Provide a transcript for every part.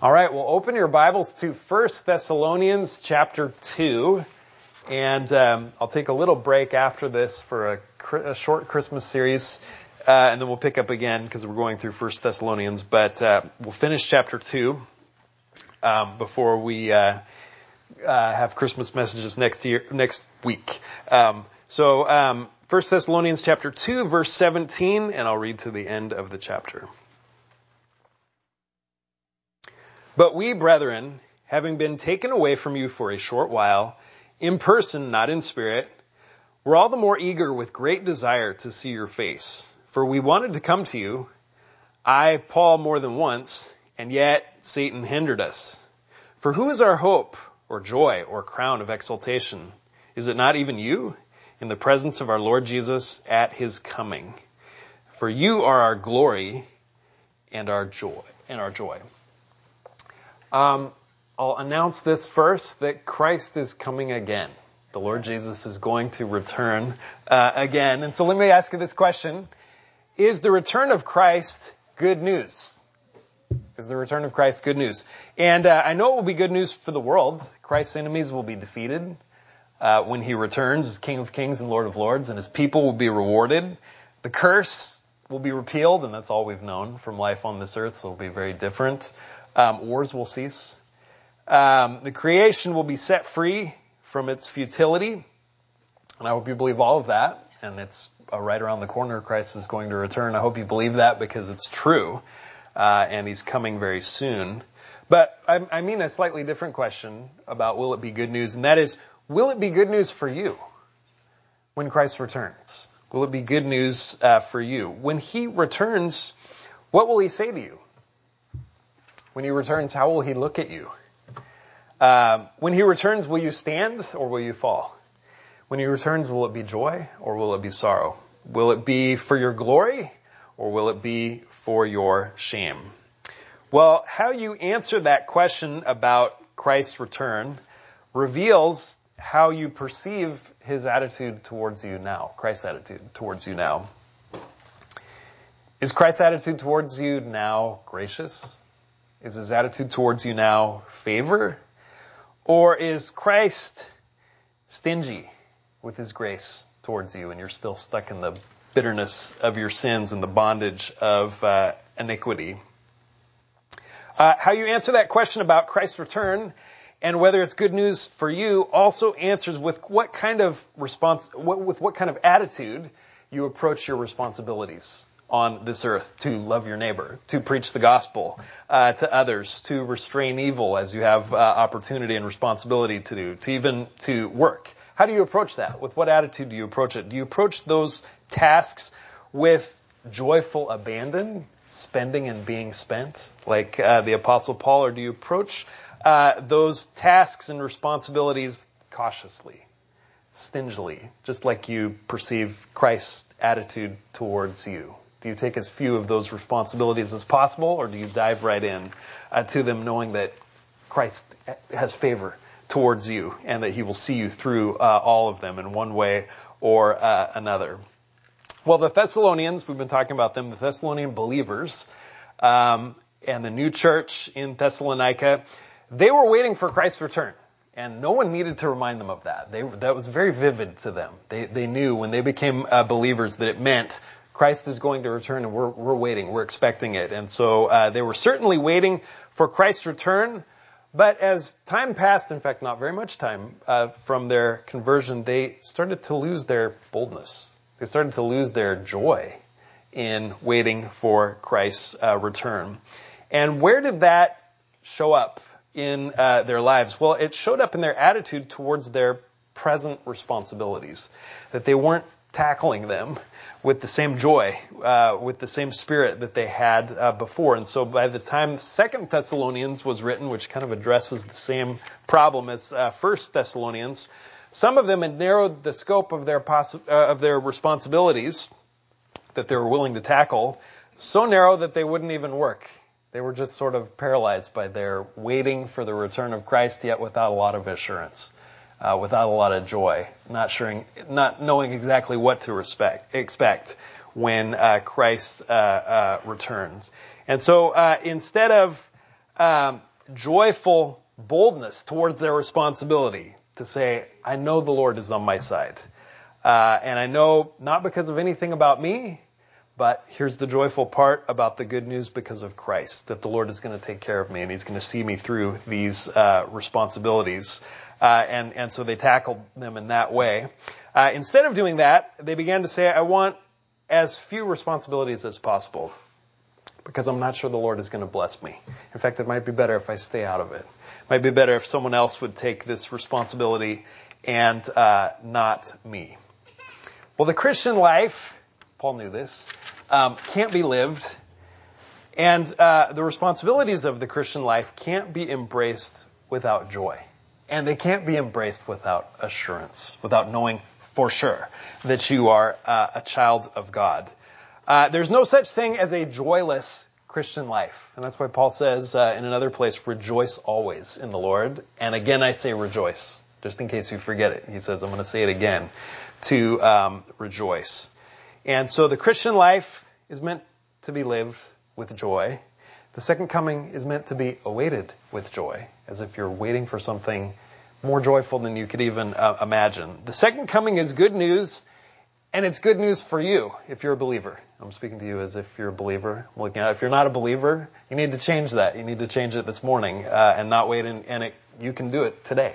All right, well, open your Bibles to 1 Thessalonians chapter 2. And um, I'll take a little break after this for a, a short Christmas series. Uh, and then we'll pick up again because we're going through 1 Thessalonians. But uh, we'll finish chapter 2 um, before we uh, uh have Christmas messages next year, next week. Um, so um, 1 Thessalonians chapter 2, verse 17, and I'll read to the end of the chapter. But we, brethren, having been taken away from you for a short while, in person, not in spirit, were all the more eager with great desire to see your face. For we wanted to come to you, I, Paul, more than once, and yet Satan hindered us. For who is our hope, or joy, or crown of exaltation? Is it not even you, in the presence of our Lord Jesus at his coming? For you are our glory and our joy, and our joy. Um, I'll announce this first that Christ is coming again. The Lord Jesus is going to return uh, again. And so let me ask you this question. Is the return of Christ good news? Is the return of Christ good news? And uh, I know it will be good news for the world. Christ's enemies will be defeated uh, when he returns as King of Kings and Lord of Lords, and his people will be rewarded. The curse will be repealed, and that's all we've known from life on this earth, so it'll be very different. Um, wars will cease. Um, the creation will be set free from its futility. And I hope you believe all of that. And it's uh, right around the corner. Christ is going to return. I hope you believe that because it's true. Uh, and he's coming very soon. But I, I mean a slightly different question about will it be good news? And that is, will it be good news for you when Christ returns? Will it be good news uh, for you? When he returns, what will he say to you? When he returns, how will he look at you? Uh, when he returns, will you stand or will you fall? When he returns, will it be joy or will it be sorrow? Will it be for your glory or will it be for your shame? Well, how you answer that question about Christ's return reveals how you perceive his attitude towards you now, Christ's attitude towards you now. Is Christ's attitude towards you now gracious? Is his attitude towards you now favor? Or is Christ stingy with his grace towards you and you're still stuck in the bitterness of your sins and the bondage of uh, iniquity? Uh, how you answer that question about Christ's return and whether it's good news for you also answers with what kind of response, with what kind of attitude you approach your responsibilities on this earth to love your neighbor, to preach the gospel uh, to others, to restrain evil as you have uh, opportunity and responsibility to do, to even to work. How do you approach that? With what attitude do you approach it? Do you approach those tasks with joyful abandon, spending and being spent, like uh, the apostle Paul, or do you approach uh, those tasks and responsibilities cautiously? Stingily, just like you perceive Christ's attitude towards you. Do you take as few of those responsibilities as possible, or do you dive right in uh, to them knowing that Christ has favor towards you and that he will see you through uh, all of them in one way or uh, another? Well, the Thessalonians, we've been talking about them, the Thessalonian believers, um, and the new church in Thessalonica, they were waiting for Christ's return. And no one needed to remind them of that. They, that was very vivid to them. They, they knew when they became uh, believers that it meant Christ is going to return and we're, we're waiting. We're expecting it. And so uh, they were certainly waiting for Christ's return. But as time passed, in fact, not very much time uh, from their conversion, they started to lose their boldness. They started to lose their joy in waiting for Christ's uh, return. And where did that show up in uh, their lives? Well, it showed up in their attitude towards their present responsibilities. That they weren't tackling them with the same joy, uh, with the same spirit that they had uh, before. And so by the time Second Thessalonians was written, which kind of addresses the same problem as uh, First Thessalonians, some of them had narrowed the scope of their possi- uh, of their responsibilities that they were willing to tackle so narrow that they wouldn't even work. They were just sort of paralyzed by their waiting for the return of Christ, yet without a lot of assurance uh, without a lot of joy, not sure, not knowing exactly what to respect, expect when uh, Christ uh, uh, returns. And so uh, instead of um, joyful boldness towards their responsibility to say, I know the Lord is on my side. Uh, and I know not because of anything about me, but here's the joyful part about the good news because of Christ, that the Lord is going to take care of me and He's going to see me through these uh, responsibilities. Uh, and, and so they tackled them in that way. Uh, instead of doing that, they began to say, I want as few responsibilities as possible because I'm not sure the Lord is going to bless me. In fact, it might be better if I stay out of it. It might be better if someone else would take this responsibility and uh, not me. Well, the Christian life, Paul knew this, um, can't be lived, and uh, the responsibilities of the Christian life can't be embraced without joy, and they can't be embraced without assurance, without knowing for sure that you are uh, a child of God. Uh, there's no such thing as a joyless Christian life. And that's why Paul says uh, in another place, rejoice always in the Lord. And again, I say rejoice, just in case you forget it. He says, I'm going to say it again, to um, rejoice. And so the Christian life is meant to be lived with joy. The second coming is meant to be awaited with joy, as if you're waiting for something more joyful than you could even uh, imagine. The second coming is good news and it's good news for you if you're a believer. I'm speaking to you as if you're a believer. looking at if you're not a believer, you need to change that. You need to change it this morning uh, and not wait. In, and it, you can do it today.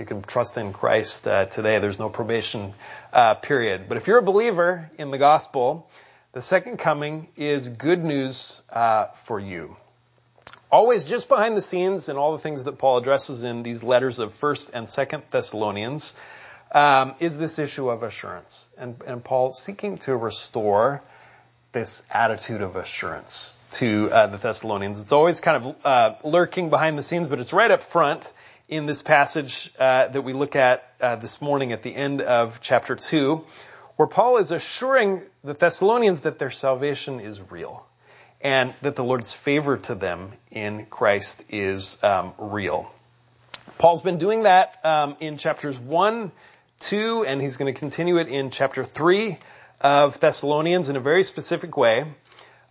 You can trust in Christ uh, today. There's no probation uh, period. But if you're a believer in the gospel, the second coming is good news uh, for you. Always just behind the scenes and all the things that Paul addresses in these letters of First and Second Thessalonians um, is this issue of assurance. And, and Paul seeking to restore this attitude of assurance to uh, the Thessalonians. It's always kind of uh, lurking behind the scenes, but it's right up front in this passage uh, that we look at uh, this morning at the end of chapter 2, where Paul is assuring the Thessalonians that their salvation is real and that the Lord's favor to them in Christ is um, real. Paul's been doing that um, in chapters 1 2, and he's going to continue it in chapter 3 of Thessalonians in a very specific way.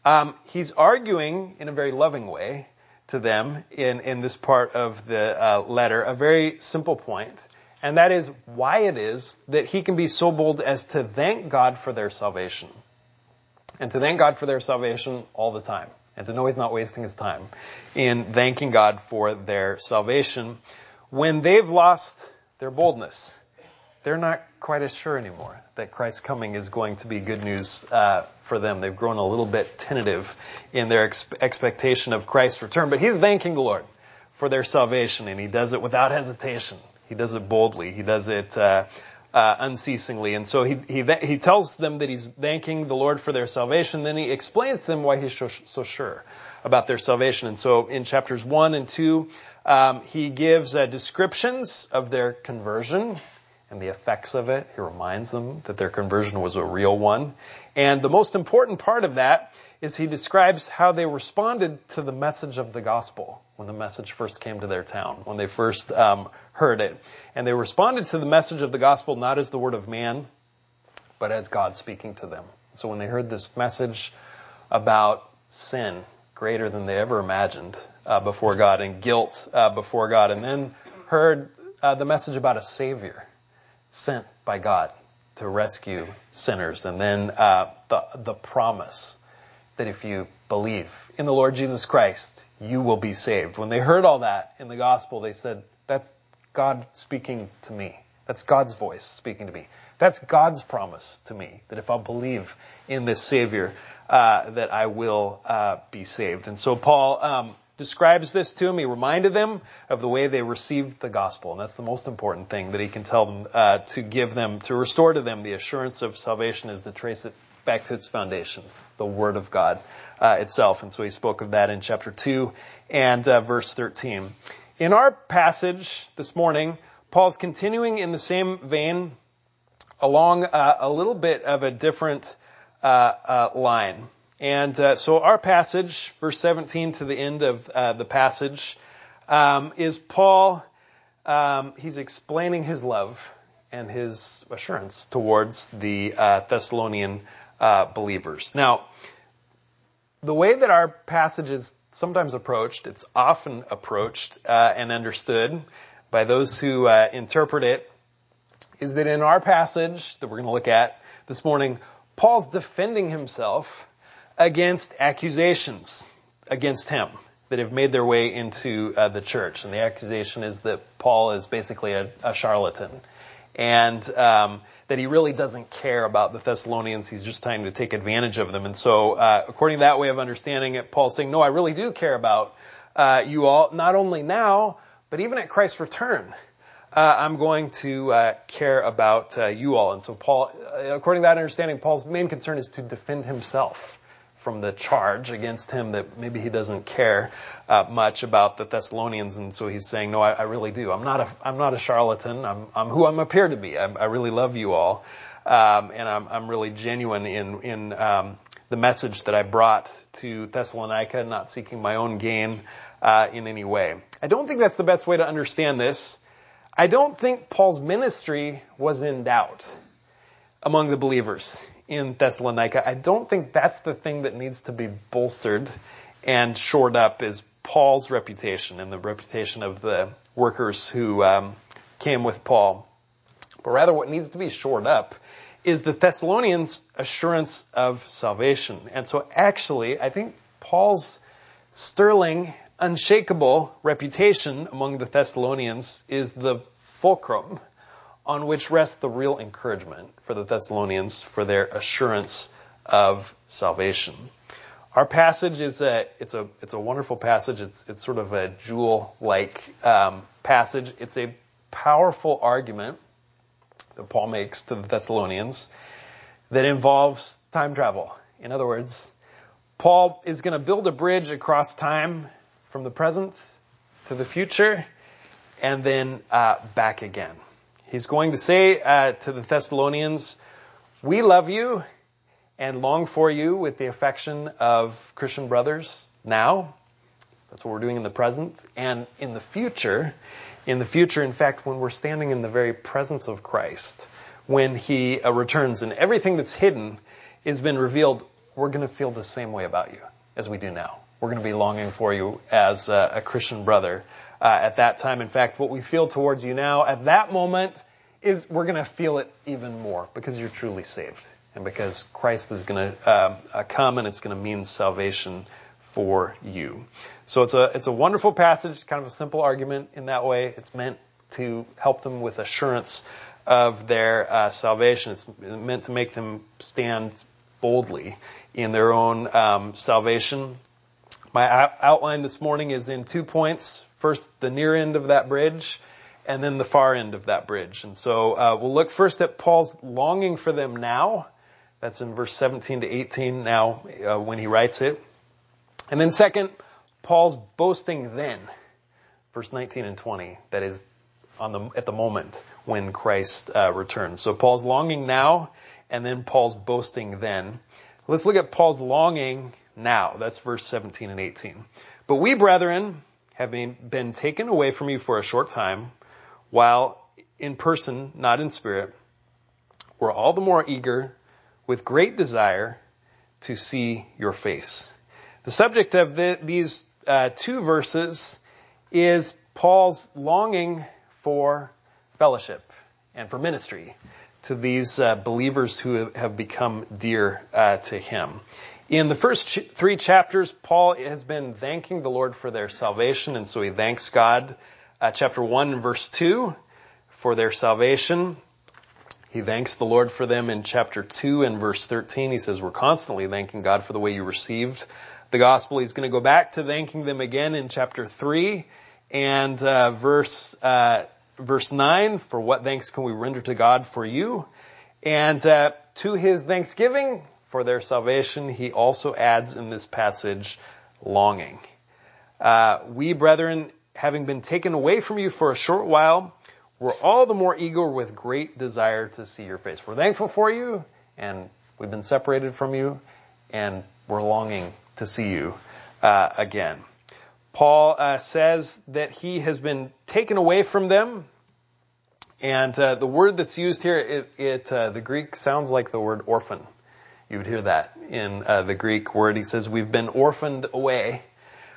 Um, he's arguing in a very loving way to them in, in this part of the uh, letter a very simple point, and that is why it is that he can be so bold as to thank God for their salvation. And to thank God for their salvation all the time. And to know he's not wasting his time in thanking God for their salvation when they've lost their boldness they're not quite as sure anymore that Christ's coming is going to be good news uh, for them. They've grown a little bit tentative in their ex- expectation of Christ's return, but he's thanking the Lord for their salvation, and he does it without hesitation. He does it boldly. He does it uh, uh, unceasingly, and so he he he tells them that he's thanking the Lord for their salvation. Then he explains to them why he's so, so sure about their salvation. And so in chapters one and two, um, he gives uh, descriptions of their conversion and the effects of it. He reminds them that their conversion was a real one. And the most important part of that is he describes how they responded to the message of the gospel when the message first came to their town, when they first um, heard it. And they responded to the message of the gospel not as the word of man, but as God speaking to them. So when they heard this message about sin greater than they ever imagined uh, before God and guilt uh, before God, and then heard uh, the message about a Savior sent by God to rescue sinners. And then uh, the, the promise that if you believe in the Lord Jesus Christ, you will be saved. When they heard all that in the gospel, they said, that's God speaking to me. That's God's voice speaking to me. That's God's promise to me that if I'll believe in this Savior, uh, that I will uh, be saved. And so Paul um, describes this to them. He reminded them of the way they received the gospel. And that's the most important thing that he can tell them uh, to give them, to restore to them the assurance of salvation is to trace it back to its foundation, the Word of God uh, itself. And so he spoke of that in chapter 2 and uh, verse 13. In our passage this morning, Paul's continuing in the same vein along uh, a little bit of a different uh, uh, line. And uh, so our passage, verse 17 to the end of uh, the passage, um, is Paul. Um, he's explaining his love and his assurance towards the uh, Thessalonian uh, believers. Now, the way that our passage is sometimes approached, it's often approached uh, and understood by those who uh, interpret it, is that in our passage that we're going to look at this morning, Paul's defending himself against accusations against him that have made their way into uh, the church. And the accusation is that Paul is basically a, a charlatan. And um, that he really doesn't care about the Thessalonians. He's just trying to take advantage of them. And so, uh, according to that way of understanding it, Paul's saying, no, I really do care about uh, you all, not only now, but even at Christ's return. Uh, I'm going to uh, care about uh, you all. And so Paul, uh, according to that understanding, Paul's main concern is to defend himself from the charge against him that maybe he doesn't care uh, much about the Thessalonians, and so he's saying, "No, I, I, really do. I'm not a I'm not a charlatan. I'm I'm who I'm appear to be. I, I really love you all, um, and I'm I'm really genuine in in um, the message that I brought to Thessalonica, not seeking my own gain uh, in any way. I don't think that's the best way to understand this. I don't think Paul's ministry was in doubt among the believers in Thessalonica. I don't think that's the thing that needs to be bolstered and shored up is Paul's reputation and the reputation of the workers who um, came with Paul. But rather what needs to be shored up is the Thessalonians' assurance of salvation. And so actually, I think Paul's sterling, unshakable reputation among the Thessalonians is the fulcrum on which rests the real encouragement for the Thessalonians for their assurance of salvation. Our passage is a it's a it's a wonderful passage. It's it's sort of a jewel like um, passage. It's a powerful argument that Paul makes to the Thessalonians that involves time travel. In other words, Paul is going to build a bridge across time from the present to the future and then uh, back again. He's going to say uh, to the Thessalonians, We love you and long for you with the affection of Christian brothers now. That's what we're doing in the present. And in the future, in the future, in fact, when we're standing in the very presence of Christ, when He uh, returns and everything that's hidden has been revealed, we're going to feel the same way about you as we do now. We're going to be longing for you as a, a Christian brother uh, at that time. In fact, what we feel towards you now at that moment is we're going to feel it even more because you're truly saved and because Christ is going to um, uh, come and it's going to mean salvation for you. So it's a it's a wonderful passage, kind of a simple argument in that way. It's meant to help them with assurance of their uh, salvation. It's meant to make them stand boldly in their own um, salvation. My outline this morning is in two points. First, the near end of that bridge, and then the far end of that bridge. And so uh, we'll look first at Paul's longing for them now. That's in verse 17 to 18 now uh, when he writes it. And then second, Paul's boasting then, verse 19 and 20. That is on the at the moment when Christ uh, returns. So Paul's longing now, and then Paul's boasting then. Let's look at Paul's longing now. That's verse 17 and 18. But we, brethren, have been taken away from you for a short time, while in person, not in spirit, we're all the more eager with great desire to see your face. The subject of the, these uh, two verses is Paul's longing for fellowship and for ministry to these uh, believers who have become dear uh, to him. In the first three chapters, Paul has been thanking the Lord for their salvation, and so he thanks God. Uh, chapter 1, verse 2, for their salvation. He thanks the Lord for them in chapter 2 and verse 13. He says, We're constantly thanking God for the way you received the gospel. He's going to go back to thanking them again in chapter 3 and uh, verse, uh, verse 9 for what thanks can we render to God for you. And uh, to his thanksgiving, for their salvation, he also adds in this passage longing. Uh, we, brethren, having been taken away from you for a short while, we're all the more eager with great desire to see your face. We're thankful for you, and we've been separated from you, and we're longing to see you uh, again. Paul uh, says that he has been taken away from them, and uh, the word that's used here, it, it uh, the Greek sounds like the word orphan You would hear that in uh, the Greek word. He says, we've been orphaned away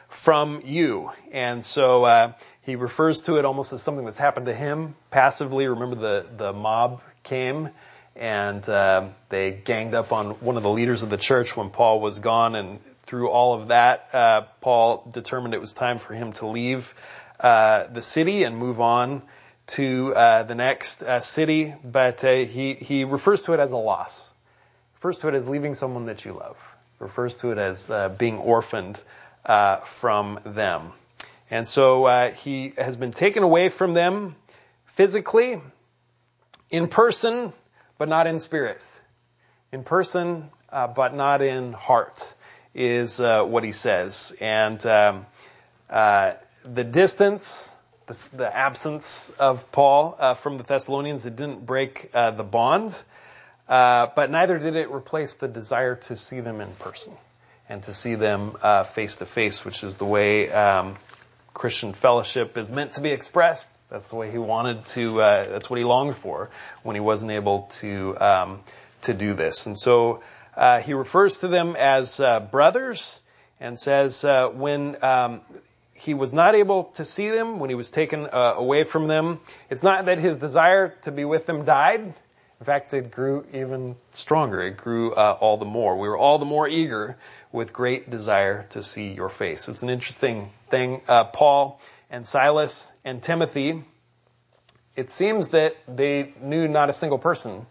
from you. And so, uh, he refers to it almost as something that's happened to him passively. Remember the, the mob came and uh, they ganged up on one of the leaders of the church when Paul was gone. And through all of that, uh, Paul determined it was time for him to leave uh, the city and move on to uh, the next uh, city. But uh, he he refers to it as a loss. Refers to it as leaving someone that you love. Refers to it as being orphaned from them. And so uh, he has been taken away from them physically, in person, but not in spirit. In person, uh, but not in heart, is uh, what he says. And um, uh, the distance, the, the, absence of Paul uh, from the Thessalonians, it didn't break uh, the bond, but neither did it replace the desire to see them in person and to see them face to face, which is the way um, Christian fellowship is meant to be expressed. That's the way he wanted to. Uh, that's what he longed for when he wasn't able to um, to do this. And so uh, he refers to them as uh, brothers, and says uh, when um, he was not able to see them, when he was taken uh, away from them, it's not that his desire to be with them died. In fact, it grew even stronger. It grew uh, all the more. We were all the more eager with great desire to see your face. It's an interesting thing. Uh, Paul and Silas and Timothy, it seems that they knew not a single person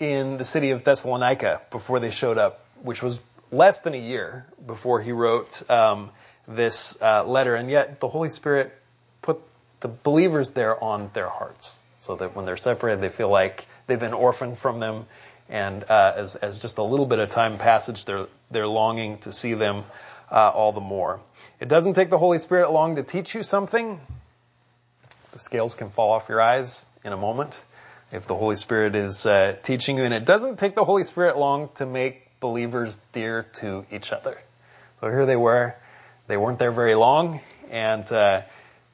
in the city of Thessalonica before they showed up, which was less than a year before he wrote um, this uh, letter. And yet the Holy Spirit put the believers there on their hearts so that when they're separated, they feel like they've been orphaned from them and uh, as, as just a little bit of time passage, they're they're longing to see them uh, all the more. It doesn't take the Holy Spirit long to teach you something. The scales can fall off your eyes in a moment if the Holy Spirit is uh, teaching you, and it doesn't take the Holy Spirit long to make believers dear to each other. So here they were; they weren't there very long, and uh,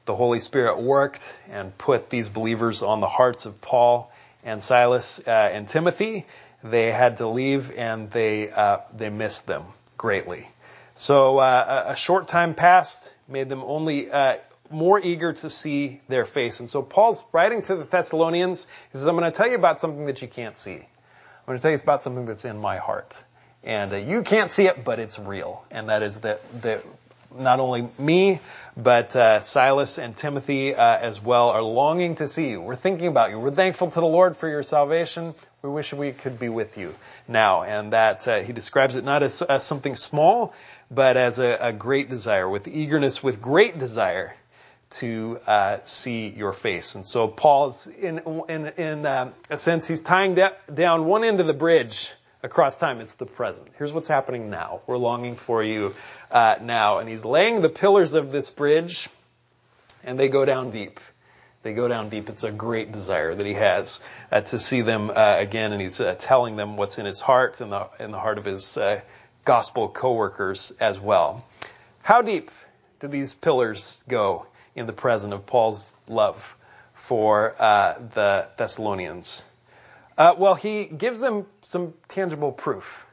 the Holy Spirit worked and put these believers on the hearts of Paul and Silas uh, and Timothy, they had to leave and they uh, they missed them greatly. So uh, a short time passed, made them only uh, more eager to see their face. And so Paul's writing to the Thessalonians. He says, "I'm going to tell you about something that you can't see. I'm going to tell you about something that's in my heart." And uh, you can't see it, but it's real. And that is that, that not only me, but uh, Silas and Timothy uh, as well are longing to see you. We're thinking about you. We're thankful to the Lord for your salvation. We wish we could be with you now. And that uh, he describes it not as, as something small, but as a, a, great desire, with eagerness, with great desire to uh, see your face. And so Paul is in in, in uh, a sense he's tying down one end of the bridge across time. It's the present. Here's what's happening now. We're longing for you uh, now. And he's laying the pillars of this bridge, and they go down deep. They go down deep. It's a great desire that he has uh, to see them uh, again, and he's uh, telling them what's in his heart and the in the heart of his uh, gospel co-workers as well. How deep do these pillars go in the present of Paul's love for uh, the Thessalonians? well, he gives them some tangible proof,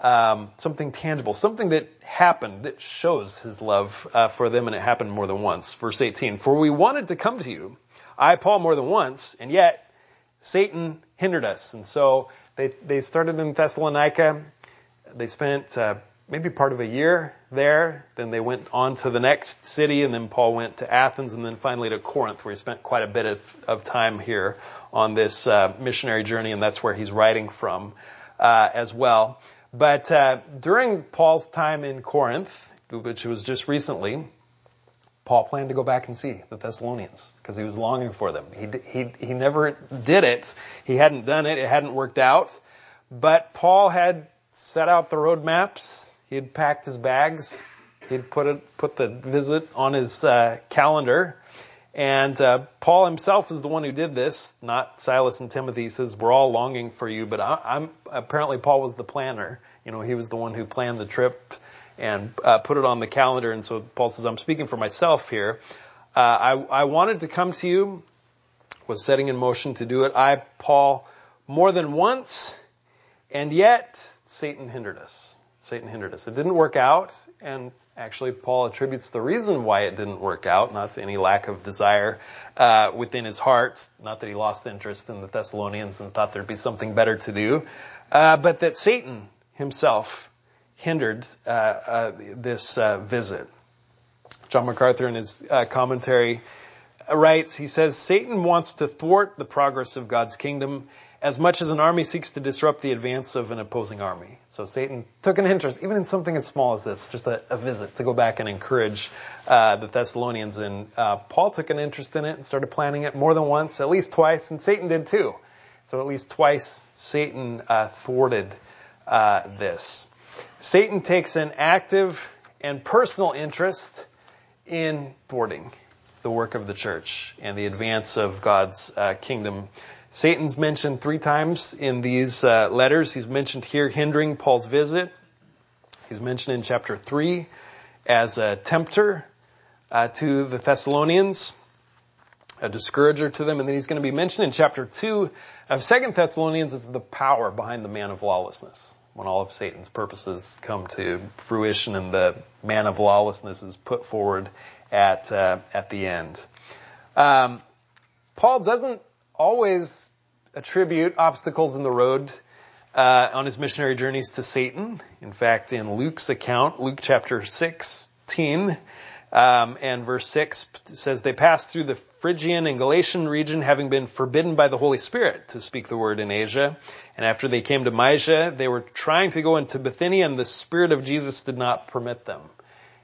um, something tangible, something that happened that shows his love uh, for them, and it happened more than once. Verse 18: For we wanted to come to you, I Paul more than once, and yet Satan hindered us. And so they they started in Thessalonica. They spent uh, maybe part of a year there. Then they went on to the next city, and then Paul went to Athens, and then finally to Corinth, where he spent quite a bit of, of time here on this uh, missionary journey, and that's where he's writing from uh, as well. But uh, during Paul's time in Corinth, which was just recently, Paul planned to go back and see the Thessalonians because he was longing for them. He, he, he never did it. He hadn't done it. It hadn't worked out. But Paul had set out the road maps. He had packed his bags. He'd put it, put the visit on his uh, calendar. And uh, Paul himself is the one who did this, not Silas and Timothy. He says, "We're all longing for you," but I, am apparently Paul was the planner. You know, he was the one who planned the trip and uh, put it on the calendar. And so Paul says, "I'm speaking for myself here. Uh, I, I wanted to come to you, was setting in motion to do it. I, Paul, more than once, and yet Satan hindered us. Satan hindered us. It didn't work out, and actually Paul attributes the reason why it didn't work out, not to any lack of desire uh, within his heart, not that he lost interest in the Thessalonians and thought there'd be something better to do, uh, but that Satan himself hindered uh, uh this uh, visit. John MacArthur in his uh, commentary writes, he says, Satan wants to thwart the progress of God's kingdom as much as an army seeks to disrupt the advance of an opposing army. So Satan took an interest, even in something as small as this, just a, a visit to go back and encourage uh, the Thessalonians. And uh, Paul took an interest in it and started planning it more than once, at least twice, and Satan did too. So at least twice Satan uh, thwarted uh, this. Satan takes an active and personal interest in thwarting the work of the church and the advance of God's uh, kingdom Satan's mentioned three times in these uh, letters. He's mentioned here hindering Paul's visit. He's mentioned in chapter 3 as a tempter uh, to the Thessalonians, a discourager to them, and then he's going to be mentioned in chapter 2 of 2 Thessalonians as the power behind the man of lawlessness. When all of Satan's purposes come to fruition and the man of lawlessness is put forward at uh, at the end. Um, Paul doesn't always attribute obstacles in the road uh, on his missionary journeys to Satan. In fact, in Luke's account, Luke chapter 16 um, and verse 6 says, They passed through the Phrygian and Galatian region, having been forbidden by the Holy Spirit to speak the word in Asia. And after they came to Mysia, they were trying to go into Bithynia, and the Spirit of Jesus did not permit them.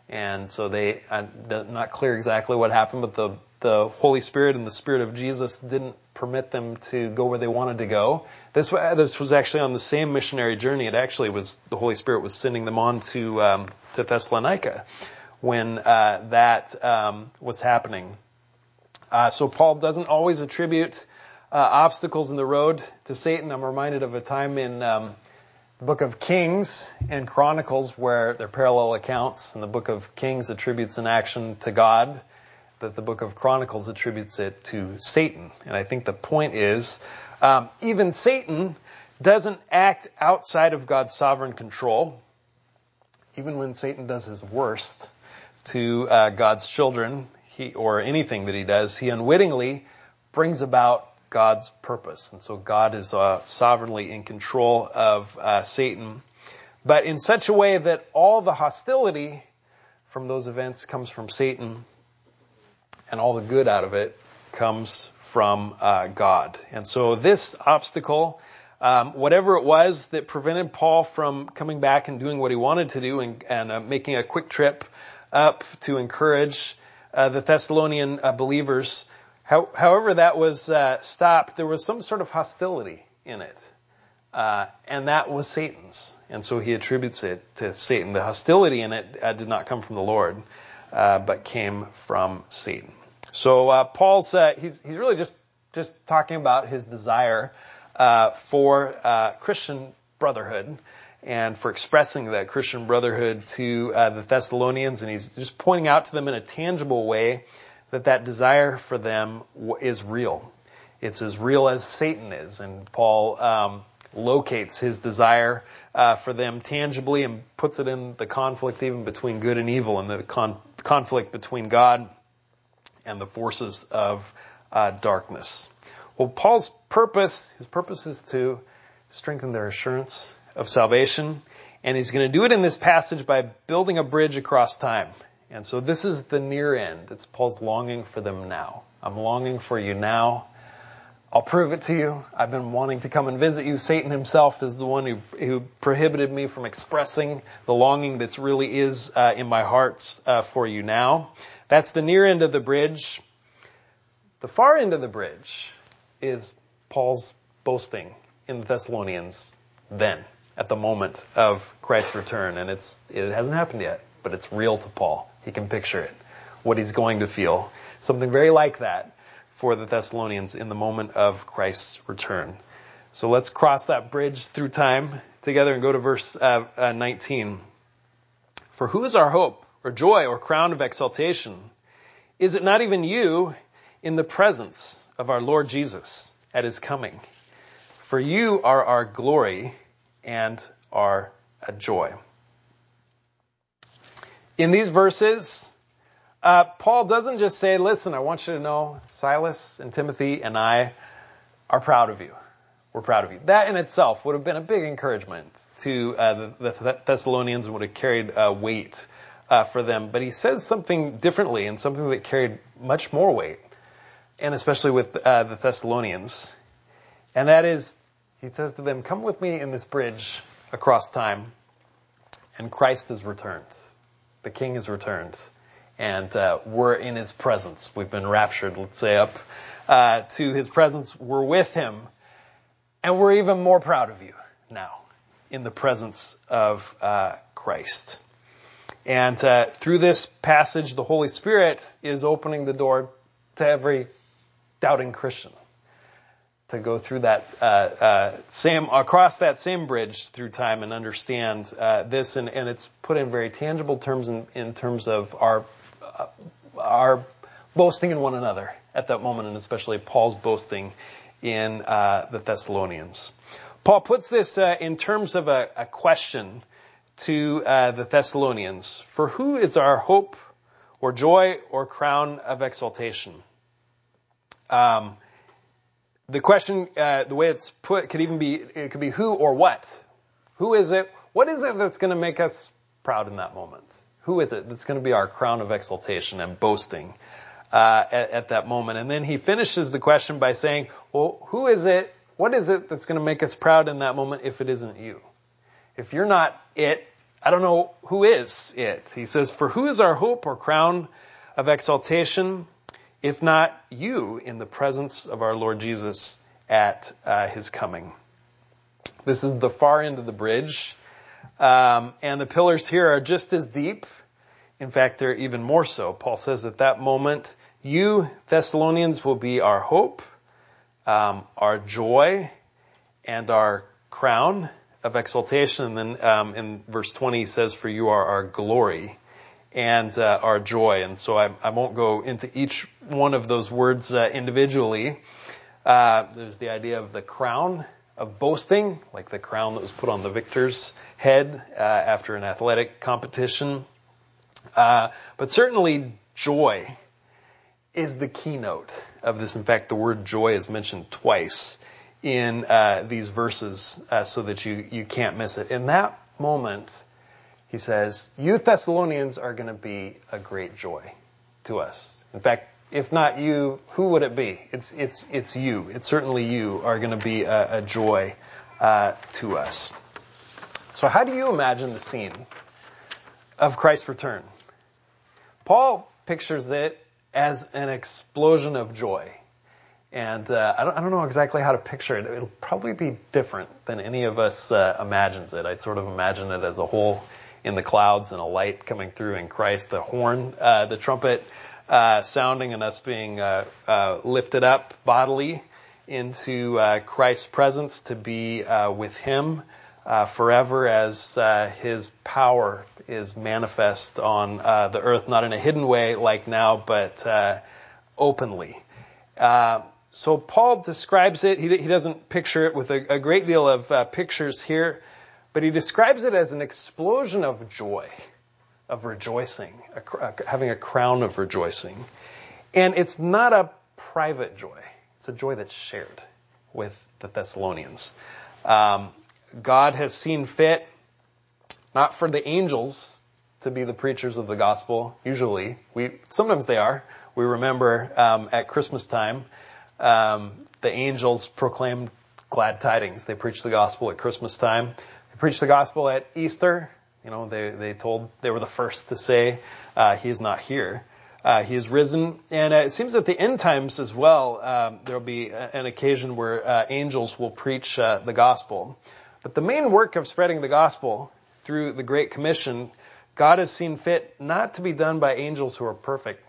And so they, uh, not clear exactly what happened, but the the Holy Spirit and the Spirit of Jesus didn't permit them to go where they wanted to go. This, this was actually on the same missionary journey. It actually was, the Holy Spirit was sending them on to, um, to Thessalonica when, uh, that, um, was happening. Uh, so Paul doesn't always attribute, uh, obstacles in the road to Satan. I'm reminded of a time in, um, book of Kings and Chronicles where they're parallel accounts and the book of Kings attributes an action to God that the book of Chronicles attributes it to Satan. And I think the point is, um, even Satan doesn't act outside of God's sovereign control. Even when Satan does his worst to uh, God's children, he or anything that he does, he unwittingly brings about God's purpose. And so God is uh, sovereignly in control of uh, Satan, but in such a way that all the hostility from those events comes from Satan and all the good out of it comes from uh, God. And so this obstacle, um, whatever it was that prevented Paul from coming back and doing what he wanted to do and, and uh, making a quick trip up to encourage uh, the Thessalonian uh, believers, how, however that was uh, stopped, there was some sort of hostility in it. Uh, and that was Satan's. And so he attributes it to Satan. The hostility in it did not come from the Lord uh, but came from Satan. So uh, Paul's uh, he's he's really just just talking about his desire uh, for uh, Christian brotherhood and for expressing that Christian brotherhood to uh, the Thessalonians, and he's just pointing out to them in a tangible way that that desire for them is real. It's as real as Satan is, and Paul. Um, locates his desire uh, for them tangibly and puts it in the conflict even between good and evil and the con- conflict between God and the forces of uh, darkness. Well, Paul's purpose, his purpose is to strengthen their assurance of salvation, and he's going to do it in this passage by building a bridge across time. And so this is the near end. It's Paul's longing for them now. I'm longing for you now. I'll prove it to you. I've been wanting to come and visit you. Satan himself is the one who, who prohibited me from expressing the longing that's really is uh, in my heart uh, for you now. That's the near end of the bridge. The far end of the bridge is Paul's boasting in the Thessalonians then, at the moment of Christ's return. And it's, it hasn't happened yet, but it's real to Paul. He can picture it, what he's going to feel. Something very like that for the Thessalonians in the moment of Christ's return. So let's cross that bridge through time together and go to verse uh, uh, 19. For who is our hope or joy or crown of exaltation? Is it not even you in the presence of our Lord Jesus at his coming? For you are our glory and our joy. In these verses, uh, Paul doesn't just say, listen, I want you to know Silas and Timothy and I are proud of you. We're proud of you. That in itself would have been a big encouragement to uh, the, the, Thessalonians and would have carried uh, weight uh, for them. But he says something differently and something that carried much more weight, and especially with uh, the Thessalonians. And that is, he says to them, come with me in this bridge across time, and Christ has returned. The King has returned. And uh, we're in his presence. We've been raptured, let's say, up uh, to his presence. We're with him. And we're even more proud of you now in the presence of uh, Christ. And uh, through this passage, the Holy Spirit is opening the door to every doubting Christian to go through that uh, uh, same across that same bridge through time and understand uh, this, and, and, it's put in very tangible terms in, in terms of our uh, our boasting in one another at that moment, and especially Paul's boasting in uh, the Thessalonians. Paul puts this in terms of a, a question to the Thessalonians: For who is our hope, or joy, or crown of exaltation? Um, the question, uh, the way it's put, could even be, it could be who or what. Who is it? What is it that's going to make us proud in that moment? Who is it that's going to be our crown of exaltation and boasting uh, at, at, that moment? And then he finishes the question by saying, well, who is it? What is it that's going to make us proud in that moment if it isn't you? If you're not it, I don't know who is it. He says, for who is our hope or crown of exaltation? If not you in the presence of our Lord Jesus at uh, his coming. This is the far end of the bridge, um, and the pillars here are just as deep. In fact, they're even more so. Paul says at that moment, you Thessalonians will be our hope, um, our joy, and our crown of exaltation. And then um, in verse 20 he says, for you are our glory and uh, our joy. And so I, I, won't go into each one of those words uh, individually. Uh, there's the idea of the crown of boasting, like the crown that was put on the victor's head uh, after an athletic competition. Uh, but certainly joy is the keynote of this. In fact, the word joy is mentioned twice in uh, these verses, so that you you can't miss it. In that moment, he says, you Thessalonians are going to be a great joy to us. In fact, if not you, who would it be? It's, it's, it's you. It's certainly you are going to be a, a joy uh, to us. So how do you imagine the scene of Christ's return? Paul pictures it as an explosion of joy. And uh, I, don't, I, don't, know exactly how to picture it. It'll probably be different than any of us uh, imagines it. I sort of imagine it as a whole in the clouds and a light coming through in Christ, the horn, uh, the trumpet uh, sounding and us being uh, uh lifted up bodily into uh, Christ's presence to be uh, with Him forever as His power is manifest on the earth, not in a hidden way like now, but openly. so Paul describes it. He, he, doesn't picture it with a, a great deal of pictures here but he describes it as an explosion of joy, of rejoicing, having a crown of rejoicing. And it's not a private joy. It's a joy that's shared with the Thessalonians. Um, God has seen fit not for the angels to be the preachers of the gospel. Usually, we sometimes they are. We remember um, at Christmas time, um, the angels proclaimed glad tidings. They preached the gospel at Christmas time. They preached the gospel at Easter. You know, they, they told, they were the first to say, uh, he is not here. Uh, he is risen. And uh, it seems at the end times as well, um, there'll be an occasion where uh, angels will preach uh, the gospel. But the main work of spreading the gospel through the Great Commission, God has seen fit not to be done by angels who are perfect,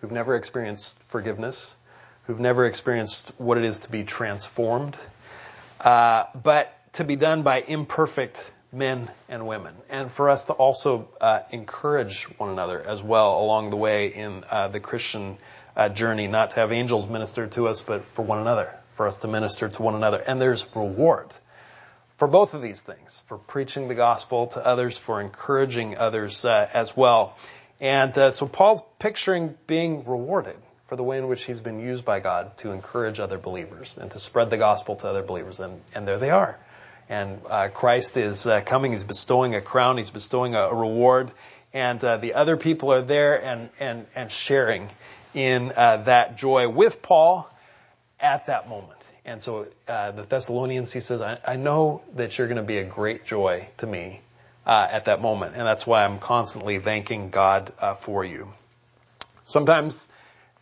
who've never experienced forgiveness, who've never experienced what it is to be transformed, uh, but to be done by imperfect men and women, and for us to also uh, encourage one another as well along the way in uh, the Christian uh, journey, not to have angels minister to us, but for one another, for us to minister to one another. And there's reward for both of these things, for preaching the gospel to others, for encouraging others uh, as well. And uh, so Paul's picturing being rewarded for the way in which he's been used by God to encourage other believers and to spread the gospel to other believers. And, and there they are. And uh, Christ is uh, coming. He's bestowing a crown. He's bestowing a, a reward. And uh, the other people are there and, and, and sharing in uh, that joy with Paul at that moment. And so uh, the Thessalonians, he says, I, I know that you're going to be a great joy to me uh, at that moment. And that's why I'm constantly thanking God uh, for you. Sometimes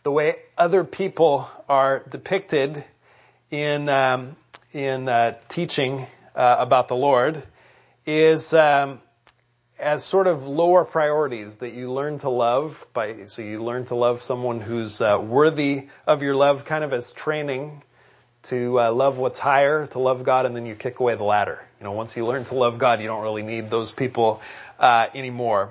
the way other people are depicted in, um, in uh, teaching uh, about the Lord is um, as sort of lower priorities that you learn to love by so you learn to love someone who's uh, worthy of your love kind of as training to uh, love what's higher to love god and then you kick away the ladder. You know once you learn to love god you don't really need those people uh, anymore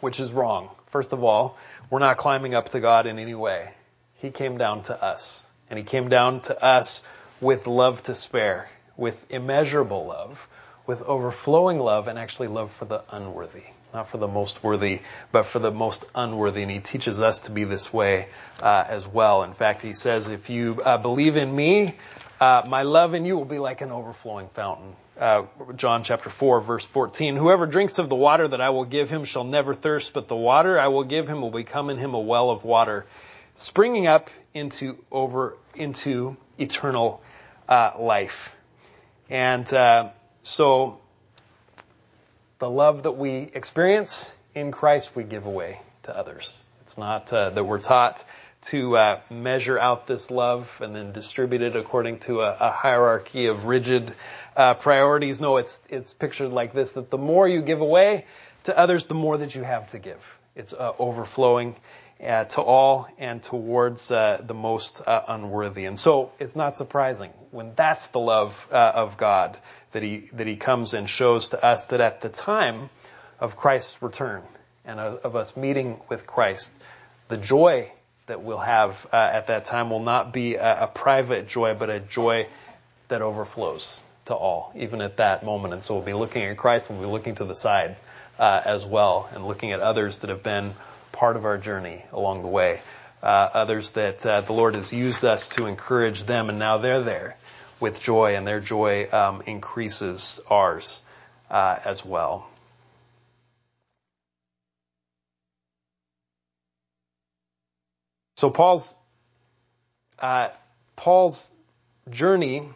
which is wrong. First of all we're not climbing up to god in any way. He came down to us and he came down to us with love to spare with immeasurable love with overflowing love and actually love for the unworthy. Not for the most worthy, but for the most unworthy. And he teaches us to be this way uh, as well. In fact, he says, if you uh, believe in me, uh, my love in you will be like an overflowing fountain. Uh, John chapter 4 verse 14. Whoever drinks of the water that I will give him shall never thirst, but the water I will give him will become in him a well of water, springing up into over, into eternal uh, life. And, uh, so the love that we experience in Christ, we give away to others. It's not uh, that we're taught to uh, measure out this love and then distribute it according to a, a hierarchy of rigid uh, priorities. No, it's it's pictured like this: that the more you give away to others, the more that you have to give. It's uh, overflowing uh, to all and towards uh, the most unworthy. And so it's not surprising when that's the love of God that he, that he comes and shows to us that at the time of Christ's return and of, us meeting with Christ, the joy that we'll have uh, at that time will not be a, a, private joy, but a joy that overflows to all, even at that moment. And so we'll be looking at Christ and we'll be looking to the side uh, as well and looking at others that have been part of our journey along the way. Uh, others that uh, the Lord has used us to encourage them and now they're there with joy, and their joy um, increases ours uh, as well. So Paul's uh, Paul's journey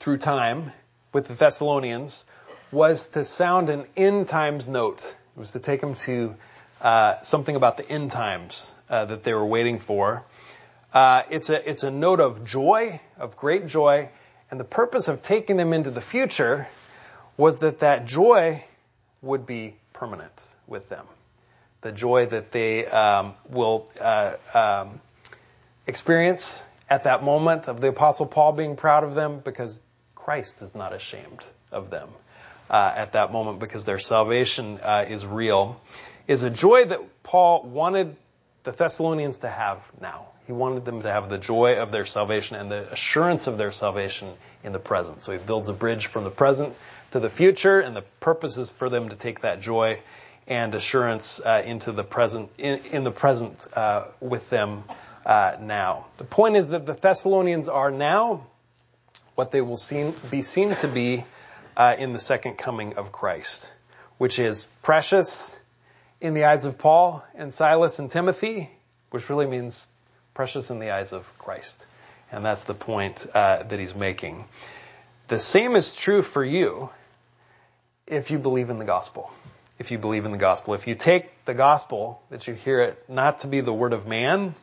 through time with the Thessalonians was to sound an end times note. It was to take them to uh, something about the end times uh, that they were waiting for. Uh, it's a it's a note of joy, of great joy, and the purpose of taking them into the future was that that joy would be permanent with them. The joy that they um, will uh, um, experience at that moment of the Apostle Paul being proud of them because Christ is not ashamed of them uh, at that moment because their salvation uh, is real, is a joy that Paul wanted the Thessalonians to have now. He wanted them to have the joy of their salvation and the assurance of their salvation in the present. So he builds a bridge from the present to the future, and the purpose is for them to take that joy and assurance uh, into the present, in, in the present uh, with them uh, now. The point is that the Thessalonians are now what they will be seen to be uh, in the second coming of Christ, which is precious in the eyes of Paul and Silas and Timothy, which really means precious in the eyes of Christ. And that's the point uh, that he's making. The same is true for you if you believe in the gospel. If you believe in the gospel. If you take the gospel, that you hear it not to be the word of man,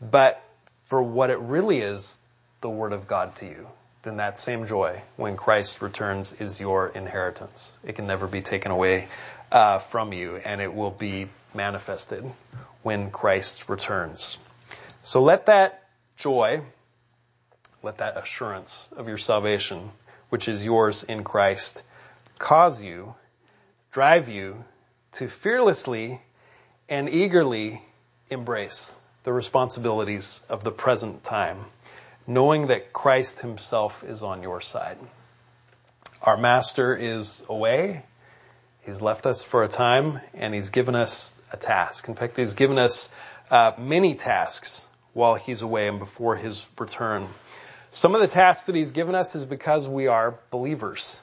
but for what it really is, the word of God to you, then that same joy when Christ returns is your inheritance. It can never be taken away Uh, from you, and it will be manifested when Christ returns. So let that joy, let that assurance of your salvation, which is yours in Christ, cause you, drive you to fearlessly and eagerly embrace the responsibilities of the present time, knowing that Christ himself is on your side. Our master is away. He's left us for a time and he's given us a task. In fact, he's given us uh, many tasks while he's away and before his return. Some of the tasks that he's given us is because we are believers.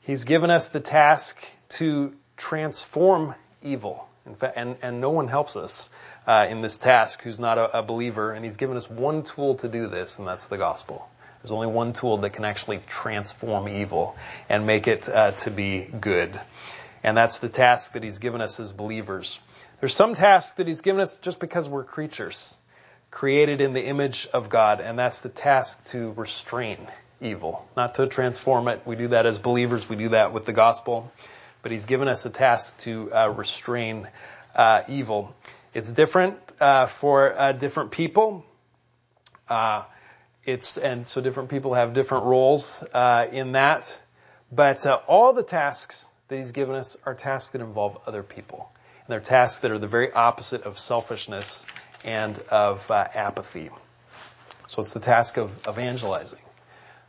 He's given us the task to transform evil. In fact, and, and no one helps us uh, in this task who's not a, a believer, and he's given us one tool to do this, and that's the gospel. There's only one tool that can actually transform evil and make it uh, to be good. And that's the task that he's given us as believers. There's some tasks that he's given us just because we're creatures created in the image of God, and that's the task to restrain evil, not to transform it. We do that as believers. We do that with the gospel. But he's given us a task to uh, restrain uh, evil. It's different uh, for uh, different people. Uh, it's and so different people have different roles uh, in that. But all the tasks that he's given us are tasks that involve other people. And they're tasks that are the very opposite of selfishness and of uh, apathy. So it's the task of evangelizing,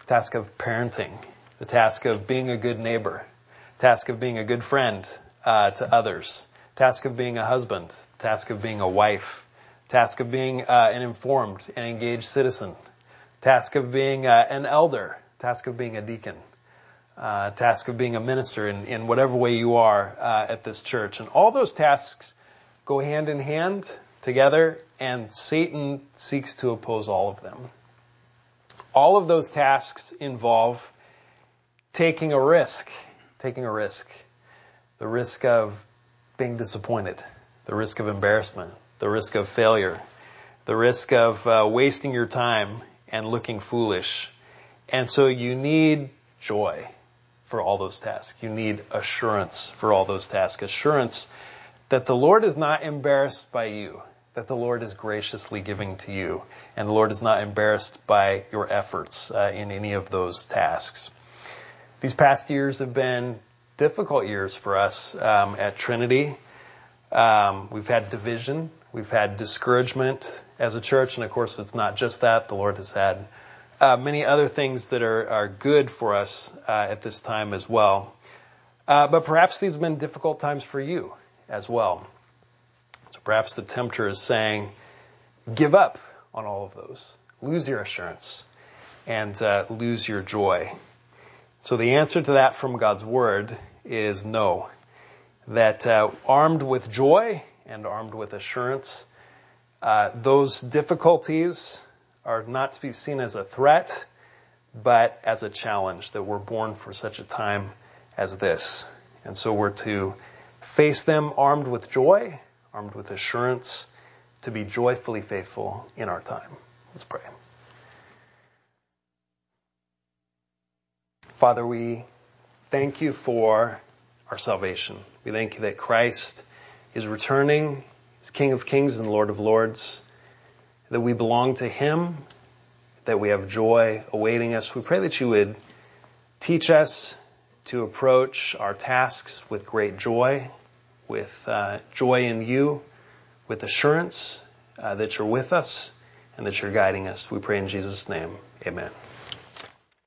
the task of parenting, the task of being a good neighbor, task of being a good friend uh, to others, task of being a husband, task of being a wife, task of being uh, an informed and engaged citizen, task of being uh, an elder, task of being a deacon uh, task of being a minister in, in whatever way you are uh, at this church. And all those tasks go hand in hand together, and Satan seeks to oppose all of them. All of those tasks involve taking a risk, taking a risk, the risk of being disappointed, the risk of embarrassment, the risk of failure, the risk of uh, wasting your time and looking foolish. And so you need joy for all those tasks. You need assurance for all those tasks. Assurance that the Lord is not embarrassed by you, that the Lord is graciously giving to you, and the Lord is not embarrassed by your efforts uh, in any of those tasks. These past years have been difficult years for us um, at Trinity. Um, we've had division, we've had discouragement as a church, and of course, it's not just that. The Lord has had uh, many other things that are, are good for us uh, at this time as well. Uh, but perhaps these have been difficult times for you as well. So perhaps the tempter is saying, give up on all of those. Lose your assurance and uh, lose your joy. So the answer to that from God's word is no. That uh, armed with joy and armed with assurance, uh, those difficulties are not to be seen as a threat, but as a challenge that we're born for such a time as this. And so we're to face them armed with joy, armed with assurance, to be joyfully faithful in our time. Let's pray. Father, we thank you for our salvation. We thank you that Christ is returning, is King of Kings and Lord of Lords that we belong to Him, that we have joy awaiting us. We pray that you would teach us to approach our tasks with great joy, with uh, joy in you, with assurance uh, that you're with us and that you're guiding us. We pray in Jesus' name. Amen.